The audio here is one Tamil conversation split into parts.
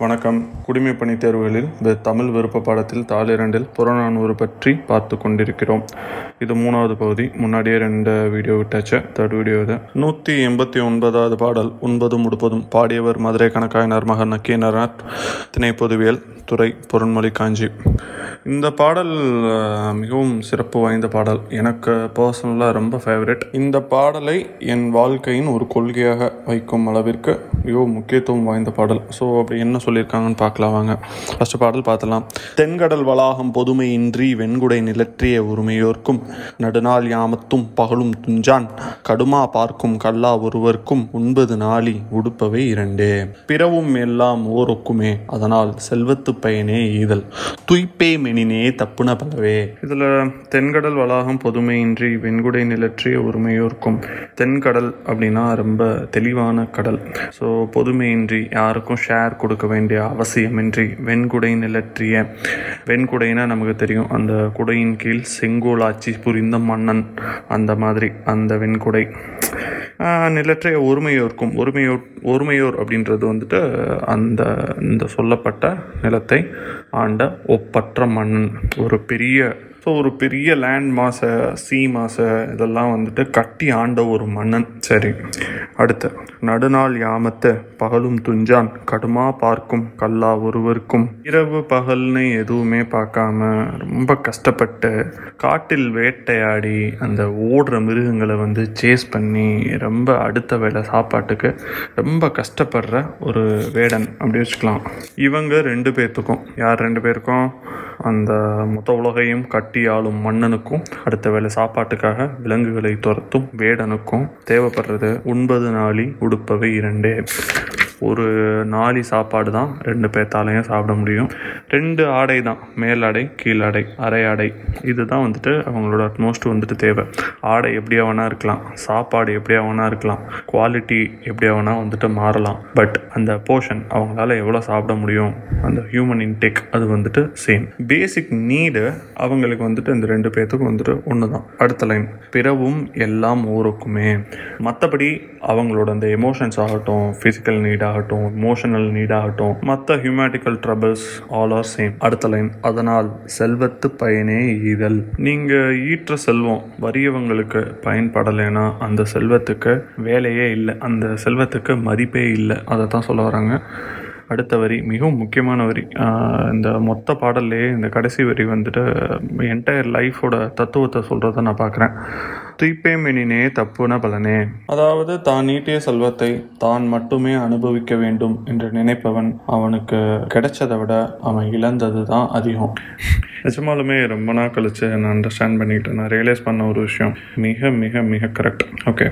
வணக்கம். குடிமைப்பணி தேர்வுகளில் இந்த தமிழ் விருப்ப பாடத்தில் தாள் இரண்டில் புறநானூறு பற்றி பார்த்து கொண்டிருக்கிறோம். இது மூணாவது பகுதி. முன்னாடியே ரெண்டு வீடியோ விட்டாச்சு. தேர்ட் வீடியோ இது. நூற்றி எண்பத்தி ஒன்பதாவது பாடல் ஒன்பதும் முடுப்பதும் பாடியவர் மதுரை கணக்காயினார் மகன் நக்கீனராத் திணை பொதுவியல் துறை பொருண்மொழி காஞ்சி. இந்த பாடல் மிகவும் சிறப்பு வாய்ந்த பாடல். எனக்கு பர்சனலாக ரொம்ப ஃபேவரட் இந்த பாடலை என் வாழ்க்கையின் ஒரு கொள்கையாக வைக்கும் அளவிற்கு மிகவும் முக்கியத்துவம் வாய்ந்த பாடல். ஸோ அப்படி என்ன சொல்லியிருக்காங்கன்னு பார்க்கலாம் வாங்க. ஃபஸ்ட்டு பாடல் பார்த்தலாம் தென்கடல் வளாகம் பொதுமையின்றி வெண்குடை நிலற்றிய உரிமையோர்க்கும் நடுநாள் யாமத்தும் பகலும் துஞ்சான் கடுமா பார்க்கும் கல்லா ஒருவர்க்கும் ஒன்பது நாளி உடுப்பவை இரண்டே. பிறவும் எல்லாம் ஓரொக்குமே அதனால் செல்வத்து பயனே ஈதல். துய்ப்பே மெனினே தப்புன பலவே. இதில் தென்கடல் வளாகம் பொதுமையின்றி வெண்குடை நிலற்றிய உரிமையோர்க்கும் தென்கடல் அப்படின்னா ரொம்ப தெளிவான கடல். ஸோ பொதுமையின்றி யாருக்கும் ஷேர் கொடுக்க வேண்டிய அவசியமின்றி வெண்குடை நிலற்றிய வெண்குடைனா நமக்கு தெரியும். அந்த குடையின் கீழ் செங்கோல் ஆட்சி புரிந்த மன்னன். அந்த மாதிரி அந்த வெண்குடை. நிலற்றைய ஒருமையோர்க்கும் ஒருமையோர் ஒருமையோர் அப்படின்றது வந்துட்டு அந்த இந்த சொல்லப்பட்ட நிலத்தை ஆண்ட ஒப்பற்ற மன்னன். ஒரு பெரிய ஸோ ஒரு பெரிய லேண்ட் மாசை சீ மாசை இதெல்லாம் வந்துட்டு கட்டி ஆண்ட ஒரு மன்னன். சரி அடுத்து. நடுநாள் யாமத்து பகலும் துஞ்சான் கடுமா பார்க்கும் கல்லா ஒருவருக்கும். இரவு பகல்னு எதுவுமே பார்க்காம ரொம்ப கஷ்டப்பட்டு காட்டில் வேட்டையாடி அந்த ஓடுற மிருகங்களை வந்து சேஸ் பண்ணி ரொம்ப அடுத்த வேளை சாப்பாட்டுக்கு ரொம்ப கஷ்டப்படுற ஒரு வேடன். அப்படி வச்சுக்கலாம். இவங்க ரெண்டு பேர்த்துக்கும். யார் ரெண்டு பேருக்கும்? அந்த மொத்த உலகையும் கட்டி ஆளும் மன்னனுக்கும் அடுத்த வேளை சாப்பாட்டுக்காக விலங்குகளை துரத்தும் வேடனுக்கும் தேவைப்படுறது உண்பது நாளி உடுப்பவை இரண்டே. ஒரு நாலு சாப்பாடு தான் ரெண்டு பேர்த்தாலையும் சாப்பிட முடியும். ரெண்டு ஆடை தான். மேலாடை கீழாடை அரை ஆடை. இதுதான் வந்துட்டு அவங்களோட அட்மோஸ்ட் வந்துட்டு தேவை. ஆடை எப்படியா வேணா இருக்கலாம். சாப்பாடு எப்படியா வேணா இருக்கலாம். குவாலிட்டி எப்படியா வேணா வந்துட்டு மாறலாம். பட் அந்த போர்ஷன் அவங்களால எவ்வளோ சாப்பிட முடியும்? அந்த ஹியூமன் இன்டேக் அது வந்துட்டு சேம் பேசிக் நீடு அவங்களுக்கு வந்துட்டு இந்த ரெண்டு பேர்த்துக்கும் வந்துட்டு ஒன்று தான் அடுத்த லைன் பிறவும் எல்லாம் ஊருக்குமே. மற்றபடி அவங்களோட அந்த எமோஷன்ஸ் ஆகட்டும் ஃபிசிக்கல் நீடாக ஆகட்டும் இமோஷனல் நீடாகட்டும் மற்ற ஹியூமேட்டிக்கல் ட்ரபிள்ஸ் ஆல் ஆர் சேம் அடுத்த லைன் அதனால் செல்வத்து பயனே ஈதல். நீங்கள் ஈற்ற செல்வம் வறியவங்களுக்கு பயன்படலைன்னா அந்த செல்வத்துக்கு வேலையே இல்லை அந்த செல்வத்துக்கு மதிப்பே இல்லை. அதை தான் சொல்ல வராங்க. அடுத்த வரி மிகவும் முக்கியமான வரி. இந்த மொத்த பாடல்லையே இந்த கடைசி வரி வந்துட்டு என்டையர் லைஃபோட தத்துவத்தை சொல்கிறத நான் பார்க்குறேன். தீப்பே மெனினே தப்புன பலனே. அதாவது தான் ஈட்டிய செல்வத்தை தான் மட்டுமே அனுபவிக்க வேண்டும் என்று நினைப்பவன் அவனுக்கு கிடைச்சதை விட அவன் இழந்தது தான் அதிகம். நிஜமாலுமே ரொம்ப நாள் கழிச்சு நான் அண்டர்ஸ்டாண்ட் பண்ணிக்கிட்டேன் நான் ரியலைஸ் பண்ண ஒரு விஷயம். மிக மிக மிக கரெக்ட் ஓகே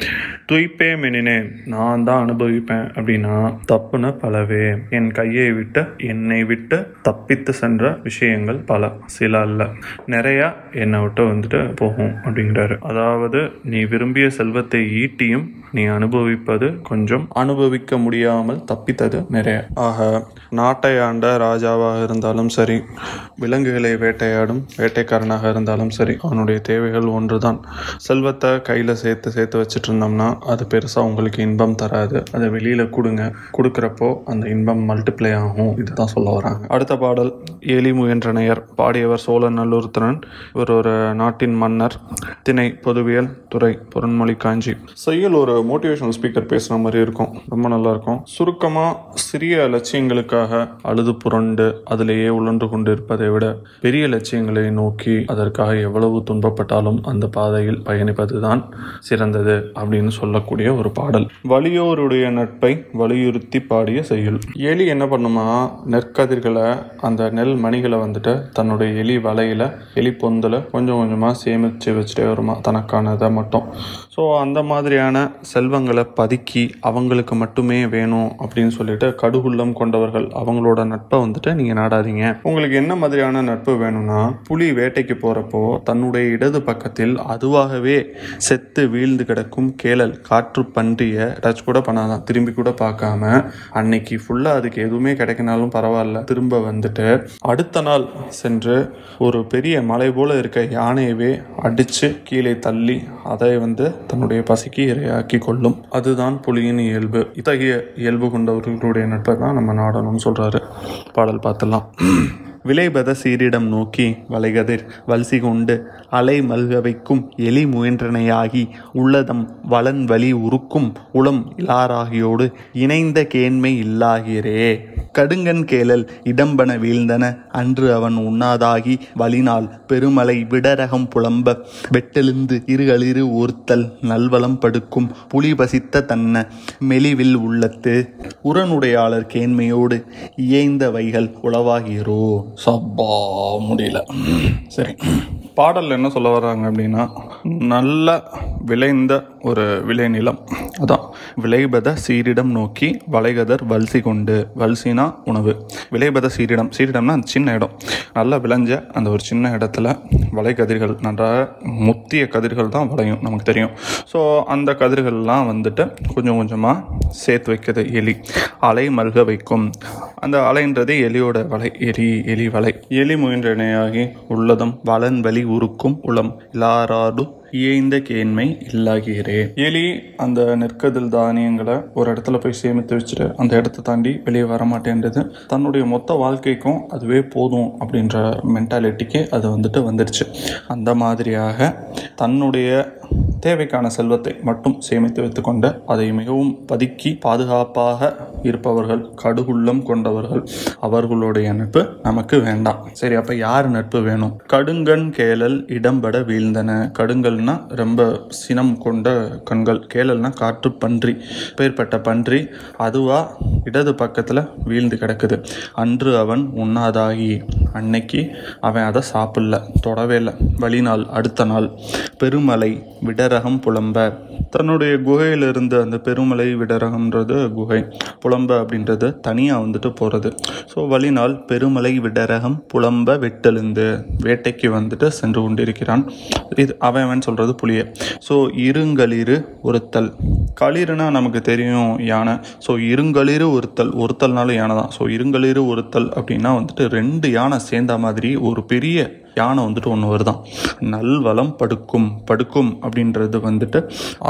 துய்ப்பே மெனினே நான் தான் அனுபவிப்பேன் அப்படின்னா தப்புன பலவே. என் கையை விட்டு என்னை விட்டு தப்பித்து சென்ற விஷயங்கள் பல. சில அல்ல. நிறையா என்னை விட்டு வந்துட்டு போகும் அப்படிங்கிறாரு. அதாவது நீ விரும்பிய செல்வத்தை ஈட்டியும் நீ அனுபவிப்பது கொஞ்சம் அனுபவிக்க முடியாமல் தப்பித்தது நிறைய. ஆக நாட்டை ஆண்ட ராஜாவாக இருந்தாலும் சரி விலங்குகளை வேட்டையாடும் வேட்டைக்காரனாக இருந்தாலும் சரி அவனுடைய தேவைகள் ஒன்றுதான். செல்வத்தை கையில் சேர்த்து சேர்த்து வச்சுட்டு இருந்தோம்னா அது பெருசாக உங்களுக்கு இன்பம் தராது. அதை வெளியில் கொடுங்க. கொடுக்குறப்போ அந்த இன்பம் மல்டிப்ளை ஆகும். இதுதான் சொல்ல வராங்க. அடுத்த பாடல் எலி முயன்றனையர் பாடியவர் சோழன் நல்லூர்த்தனன் இவர் ஒரு நாட்டின் மன்னர். திணை பொதுவியல் துறை பொருண்மொழி காஞ்சி. செய்யல் ஒரு மோட்டிவேஷனல் ஸ்பீக்கர் பேசுகிற மாதிரி இருக்கும். ரொம்ப நல்லா இருக்கும். சுருக்கமாக சிறிய லட்சியங்களுக்காக அழுது புரண்டு அதிலேயே உழன்று கொண்டு இருப்பதை விட பெரிய லட்சியங்களை நோக்கி அதற்காக எவ்வளவு துன்பப்பட்டாலும் அந்த பாதையில் பயணிப்பதுதான் சிறந்தது அப்படின்னு சொல்லக்கூடிய ஒரு பாடல். வலியோருடைய நட்பை வலியுறுத்தி பாடிய செய்யுள் எலி என்ன பண்ணுமா நெற்கதிர்களை அந்த நெல் மணிகளை வந்துட்டு தன்னுடைய எலி வலையில் எலி பொந்தில் கொஞ்சம் கொஞ்சமாக சேமித்து வச்சுட்டே வருமா அதை மட்டும் ஸோ அந்த மாதிரியான செல்வங்களை பதுக்கி அவங்களுக்கு மட்டுமே வேணும் அப்படின்னு சொல்லிட்டு கடுகுள்ளம் கொண்டவர்கள் அவங்களோட நட்பை வந்துட்டு நீங்கள் நாடாதீங்க. உங்களுக்கு என்ன மாதிரியான நட்பு வேணும்னா புலி வேட்டைக்கு போகிறப்போ தன்னுடைய இடது பக்கத்தில் அதுவாகவே செத்து வீழ்ந்து கிடக்கும் கேளல் காற்று பன்றிய டச் கூட பண்ணாதான். திரும்பி கூட பார்க்காம அன்னைக்கு ஃபுல்லாக அதுக்கு எதுவுமே கிடைக்கினாலும் பரவாயில்ல. திரும்ப வந்துட்டு அடுத்த நாள் சென்று ஒரு பெரிய மலை போல இருக்க யானையவே அடித்து கீழே தள்ளி அதை வந்து தன்னுடைய பசிக்கு இரையாக்கி கொள்ளும். அதுதான் புலியின் இயல்பு. இத்தகைய இயல்பு கொண்டவர்களுடைய நட்பை தான் நம்ம நாடணும்னு சொல்கிறாரு பாடல் பார்த்துலாம் விளைபத சீரிடம் நோக்கி வளைகதிர் வல்சி கொண்டு அலை மல்க வைக்கும் எலி முயன்றனையாகி உள்ளதம் வளன் வலி உருக்கும் உளம் இலாராகியோடு இணைந்த கேண்மை இல்லாகிறே. கடுங்கன் கேளல் இடம்பன வீழ்ந்தன. அன்று அவன் உண்ணாதாகி வலினால் பெருமலை விடரகம் புலம்ப வெட்டெழுந்து இருகளிரு ஒருத்தல் நல்வளம் படுக்கும் புலி பசித்த தன்ன மெலிவில் உள்ளத்து உரனுடையாளர் கேண்மையோடு இயைந்த வைகள் உளவாகிறோ. சப்பா முடியல. சரி. பாடலில் என்ன சொல்ல வர்றாங்க அப்படின்னா நல்ல விளைந்த ஒரு விளைநிலம் அதான். விளைபத சீரிடம் நோக்கி வளைகதர் வல்சி கொண்டு வல்சினா உணவு. விளைபத சீரிடம். சீரிடம்னா அந்த சின்ன இடம். நல்லா விளைஞ்ச அந்த ஒரு சின்ன இடத்துல வளைகதிர்கள் நன்றாக முத்திய கதிர்கள் தான் வளையும் நமக்கு தெரியும். ஸோ அந்த கதிர்கள்லாம் வந்துட்டு கொஞ்சம் கொஞ்சமாக சேர்த்து வைக்கிறது. எலி. அலை மல்க வைக்கும். அந்த அலைன்றது எலியோட வலை. எலி எலி வலை. எலி முயன்ற இணையாகி உள்ளதம் வளன் வலி உருக்கும் உளம். இலாராடு இயைந்த கேண்மை இல்லாகிறே எலி அந்த நெற்கதில் தானியங்களை ஒரு இடத்துல போய் சேமித்து வச்சுட்டு அந்த இடத்த தாண்டி வெளியே வர மாட்டேன்றது தன்னுடைய மொத்த வாழ்க்கைக்கும் அதுவே போதும் அப்படின்ற மென்டாலிட்டிக்கு அது வந்துட்டு வந்துடுச்சு அந்த மாதிரியாக தன்னுடைய தேவைக்கான செல்வத்தை மட்டும் சேமித்து வைத்துக்கொண்டு அதை மிகவும் பதுக்கி பாதுகாப்பாக இருப்பவர்கள் கடுகுள்ளம் கொண்டவர்கள் அவர்களுடைய நட்பு நமக்கு வேண்டாம். சரி அப்ப யார் நட்பு வேணும்? கடுங்கண் கேளல் இடம்பட வீழ்ந்தன. கடுங்கல்னா ரொம்ப சினம் கொண்ட கண்கள். கேளல்னா காற்று பன்றி. பேர்பட்ட பன்றி அதுவா இடது பக்கத்துல வீழ்ந்து கிடக்குது. அன்று அவன் உண்ணாதாகி அன்னைக்கு அவன் அதை சாப்பிடல தொடவே இல்லை. வழிநாள் அடுத்த நாள். பெருமலை விடரகம் புலம்ப தன்னுடைய குகையில் இருந்த அந்த பெருமலை விடரகம்ன்றது குகை. புலம்ப அப்படின்றது தனியாக வந்துட்டு போகிறது ஸோ வழிநாள் பெருமலை விடரகம் புலம்ப வெட்டெழுந்து வேட்டைக்கு வந்துட்டு சென்று கொண்டிருக்கிறான். இது அவன் அவன் சொல்கிறது புளிய ஸோ இருங்களிரு ஒருத்தல். களிறுனா நமக்கு தெரியும் யானை. ஸோ இருங்களிரு ஒருத்தல். ஒருத்தல்னாலும் யானை தான். ஸோ இருங்களிரு ஒருத்தல் அப்படின்னா வந்துட்டு ரெண்டு யானை சேர்ந்த மாதிரி ஒரு பெரிய யானை வந்துட்டு ஒன்று வருதான். நல்வளம் படுக்கும். படுக்கும் அப்படின்றது வந்துட்டு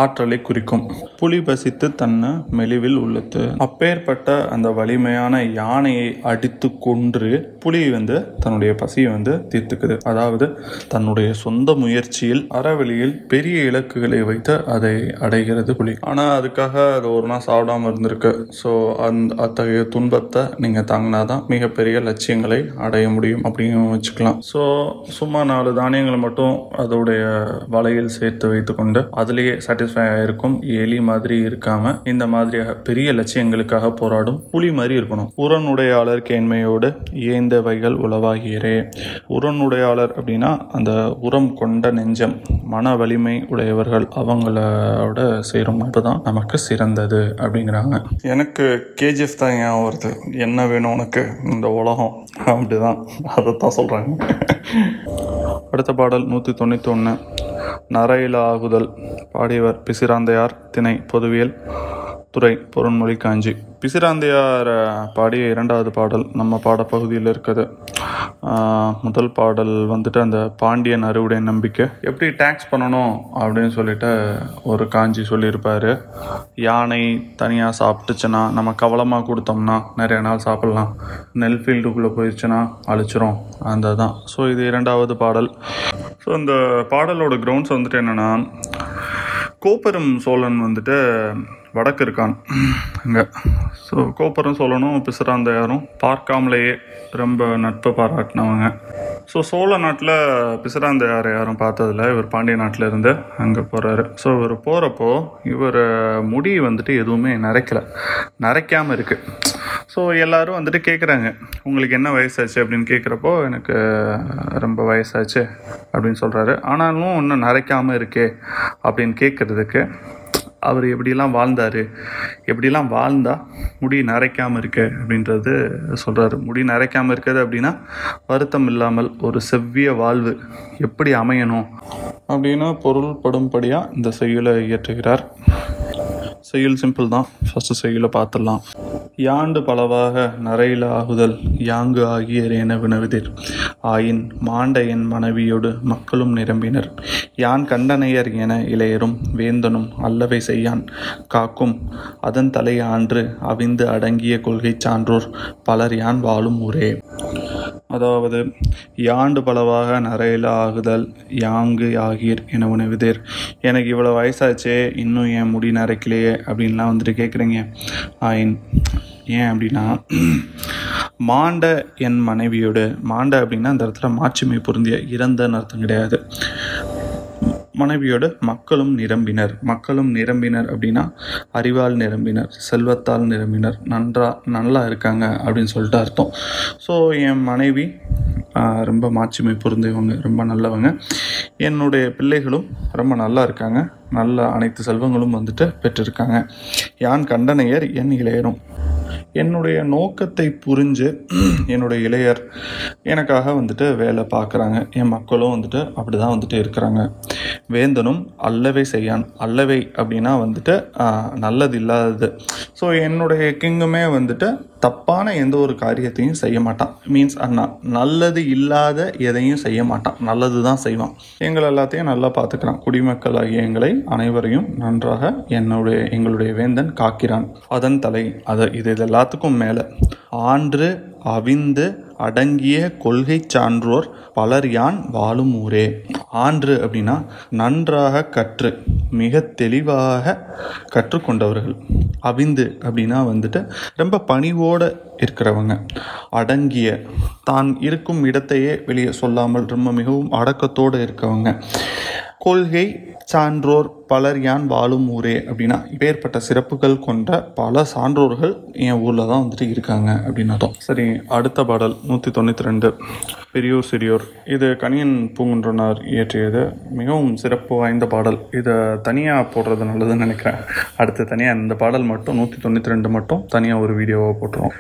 ஆற்றலை குறிக்கும். புலி பசித்து தன்னை மெலிவில் உள்ளது. அப்பேற்பட்ட அந்த வலிமையான யானையை அடித்து கொன்று புலி வந்து தன்னுடைய பசியை வந்து தீர்த்துக்குது. அதாவது தன்னுடைய சொந்த முயற்சியில் அறவெளியில் பெரிய இலக்குகளை வைத்து அதை அடைகிறது புலி. ஆனால் அதுக்காக அது ஒரு நாள் சாப்பிடாம இருந்திருக்கு. ஸோ அந்த அத்தகைய துன்பத்தை நீங்கள் தாங்கினாதான் மிகப்பெரிய லட்சியங்களை அடைய முடியும் அப்படின்னு வச்சுக்கலாம். ஸோ சும்மா நாலு தானியங்களை மட்டும் அதோடைய வலையில் சேர்த்து வைத்துக்கொண்டு அதுலேயே சாட்டிஸ்ஃபை ஆயிருக்கும். எலி மாதிரி இருக்காம இந்த மாதிரி பெரிய லட்சியங்களுக்காக போராடும் புலி மாதிரி இருக்கணும். உரனுடையாளர் கேண்மையோடு ஏந்த வைகள் உளவாகிறே. உரனுடையாளர் அப்படின்னா அந்த உரம் கொண்ட நெஞ்சம் மன வலிமை உடையவர்கள் அவங்களோட செய்கிற நட்பு தான் நமக்கு சிறந்தது அப்படிங்கிறாங்க. எனக்கு கேஜிஎஃப் தான் ஞாபகம் வருது? என்ன வேணும் உனக்கு? இந்த உலகம். அப்படிதான். அதைத்தான் சொல்கிறாங்க அடுத்த பாடல் நூற்றி தொண்ணூற்றி ஒன்று நரையில ஆகுதல் பாடியவர் பிசிராந்தையார் திணை பொதுவியல் துறை பொருண்மொழி காஞ்சி பிசிராந்தையார் பாடிய இரண்டாவது பாடல் நம்ம பாடப்பகுதியில் இருக்குது முதல் பாடல் வந்துட்டு அந்த பாண்டியன் அறுவடை நம்பிக்கை. எப்படி டேக்ஸ் பண்ணணும் அப்படின்னு சொல்லிட்டு ஒரு காஞ்சி சொல்லியிருப்பார். யானை தனியாக சாப்பிட்டுச்சுன்னா நம்ம கவலமாக கொடுத்தோம்னா நிறைய நாள் சாப்பிட்லாம். நெல் ஃபீல்டுக்குள்ளே போயிடுச்சுன்னா அழிச்சிரும். அந்த தான் ஸோ இது இரண்டாவது பாடல். ஸோ இந்த பாடலோட கிரவுண்ட்ஸ் வந்துட்டு என்னென்னா கோப்பெரும் சோழன் வந்துட்டு வடக்கு இருக்கான் அங்கே ஸோ கோப்பெரும் சோழனும் பிசிராந்தையாரும் பார்க்காமலேயே ரொம்ப நட்பு பாராட்டினவங்க. ஸோ சோழ நாட்டில் பிசிராந்தையாரை யாரும் பார்த்ததில்ல. இவர் பாண்டிய நாட்டில் இருந்து அங்கே போகிறாரு ஸோ இவர் போகிறப்போ இவர் முடி வந்துட்டு எதுவுமே நரைக்கலை. நரைக்காமல் இருக்குது ஸோ எல்லாரும் வந்துட்டு கேட்குறாங்க உங்களுக்கு என்ன வயசாச்சு? அப்படின்னு கேட்குறப்போ எனக்கு ரொம்ப வயசாச்சு அப்படின்னு சொல்கிறாரு ஆனாலும் இன்னும் நரைக்காமல் இருக்கே அப்படின்னு கேட்குறதுக்கு அவர் எப்படிலாம் வாழ்ந்தார்? எப்படிலாம் வாழ்ந்தால் முடி நரைக்காமல் இருக்கு அப்படின்றது சொல்கிறாரு முடி நரைக்காமல் இருக்கிறது அப்படின்னா வருத்தம் இல்லாமல் ஒரு செவ்விய வாழ்வு எப்படி அமையணும் அப்படின்னு பொருள்படும்படியாக இந்த செய்யுளை இயற்றுகிறார். செயல் சிம்பிள் தான். ஃபஸ்ட்டு செயலை பார்த்துடலாம். யாண்டு பலவாக நரையில ஆகுதல்? யாங்கு ஆகியர் என வினவுதிர். ஆயின் மாண்ட என் மனைவியோடு மக்களும் நிரம்பினர். யான் கண்டனையர் என இளையரும் வேந்தனும் அல்லவை செய்யான். காக்கும் அதன் தலை ஆன்று அவிந்து அடங்கிய கொள்கை சான்றோர் பலர் யான் வாழும் ஊரே. அதாவது யாண்டு பலவாக நரையில ஆகுதல்? யாங்கு யாகீர் என உணவுதேர். எனக்கு இவ்வளோ வயசாச்சே இன்னும் என் முடி நரைக்கலையே அப்படின்லாம் வந்துட்டு கேட்குறீங்க ஆயின் ஏன் அப்படின்னா மாண்ட என் மனைவியோடு மாண்ட அப்படின்னா அந்த இடத்துல மாட்சிமை பொருந்திய இறந்தன்னு அர்த்தம் கிடையாது. மனைவியோடு மக்களும் நிரம்பினர். மக்களும் நிரம்பினர் அப்படின்னா அறிவால் நிரம்பினர் செல்வத்தால் நிரம்பினர். நன்றா நல்லா இருக்காங்க அப்படின்னு சொல்லிட்டு அர்த்தம். ஸோ என் மனைவி ரொம்ப மாட்சிமை பொருந்தவங்க ரொம்ப நல்லவங்க. என்னுடைய பிள்ளைகளும் ரொம்ப நல்லா இருக்காங்க. நல்ல அனைத்து செல்வங்களும் வந்துட்டு பெற்றிருக்காங்க. யான் கண்டனையர் என் இளையரும். என்னுடைய நோக்கத்தை புரிஞ்சு என்னுடைய இளையர் எனக்காக வந்துட்டு வேலை பார்க்குறாங்க. என் மக்களும் வந்துட்டு அப்படி தான் வந்துட்டு இருக்கிறாங்க. வேந்தனும் அல்லவை செய்யான். அல்லவை அப்படின்னா வந்துட்டு நல்லது இல்லாதது. ஸோ என்னுடைய கிங்குமே வந்துட்டு தப்பான எந்த ஒரு காரியத்தையும் செய்ய மாட்டான். மீன்ஸ் அண்ணா நல்லது இல்லாத எதையும் செய்ய மாட்டான். நல்லது தான் செய்வான். எங்களை எல்லாத்தையும் நல்லா பார்த்துக்கிறான். குடிமக்களாகிய எங்களை அனைவரையும் நன்றாக என்னுடைய எங்களுடைய வேந்தன் காக்கிறான். அதன் தலை அது இது இது எல்லாத்துக்கும் மேலே. ஆன்று அவிந்து அடங்கிய கொள்கை சான்றோர் பலர் யான் வாழும் ஊரே? ஆன்று அப்படின்னா நன்றாக கற்று மிக தெளிவாக கற்றுக்கொண்டவர்கள். அவிந்து அப்படின்னா வந்துட்டு ரொம்ப பணிவோடு இருக்கிறவங்க. அடங்கிய தான் இருக்கும் இடத்தையே வெளியே சொல்லாமல் ரொம்ப மிகவும் அடக்கத்தோடு இருக்கவங்க. கொள்கை சான்றோர் பலர் யான் வாழும் ஊரே அப்படின்னா இப்பேற்பட்ட சிறப்புகள் கொண்ட பல சான்றோர்கள் என் ஊரில் தான் வந்துட்டு இருக்காங்க அப்படின்னு அர்த்தம். சரி அடுத்த பாடல் நூற்றி தொண்ணூற்றி ரெண்டு. பெரியோர் சிறியோர். இது கணியன் பூங்குன்றனார் இயற்றியது. மிகவும் சிறப்பு வாய்ந்த பாடல். இதை தனியாக போடுறது நல்லதுன்னு நினைக்கிறேன். அடுத்து தனியாக இந்த பாடல் மட்டும் நூற்றி தொண்ணூற்றி ரெண்டு மட்டும் தனியாக ஒரு வீடியோவாக போட்டுருவோம்.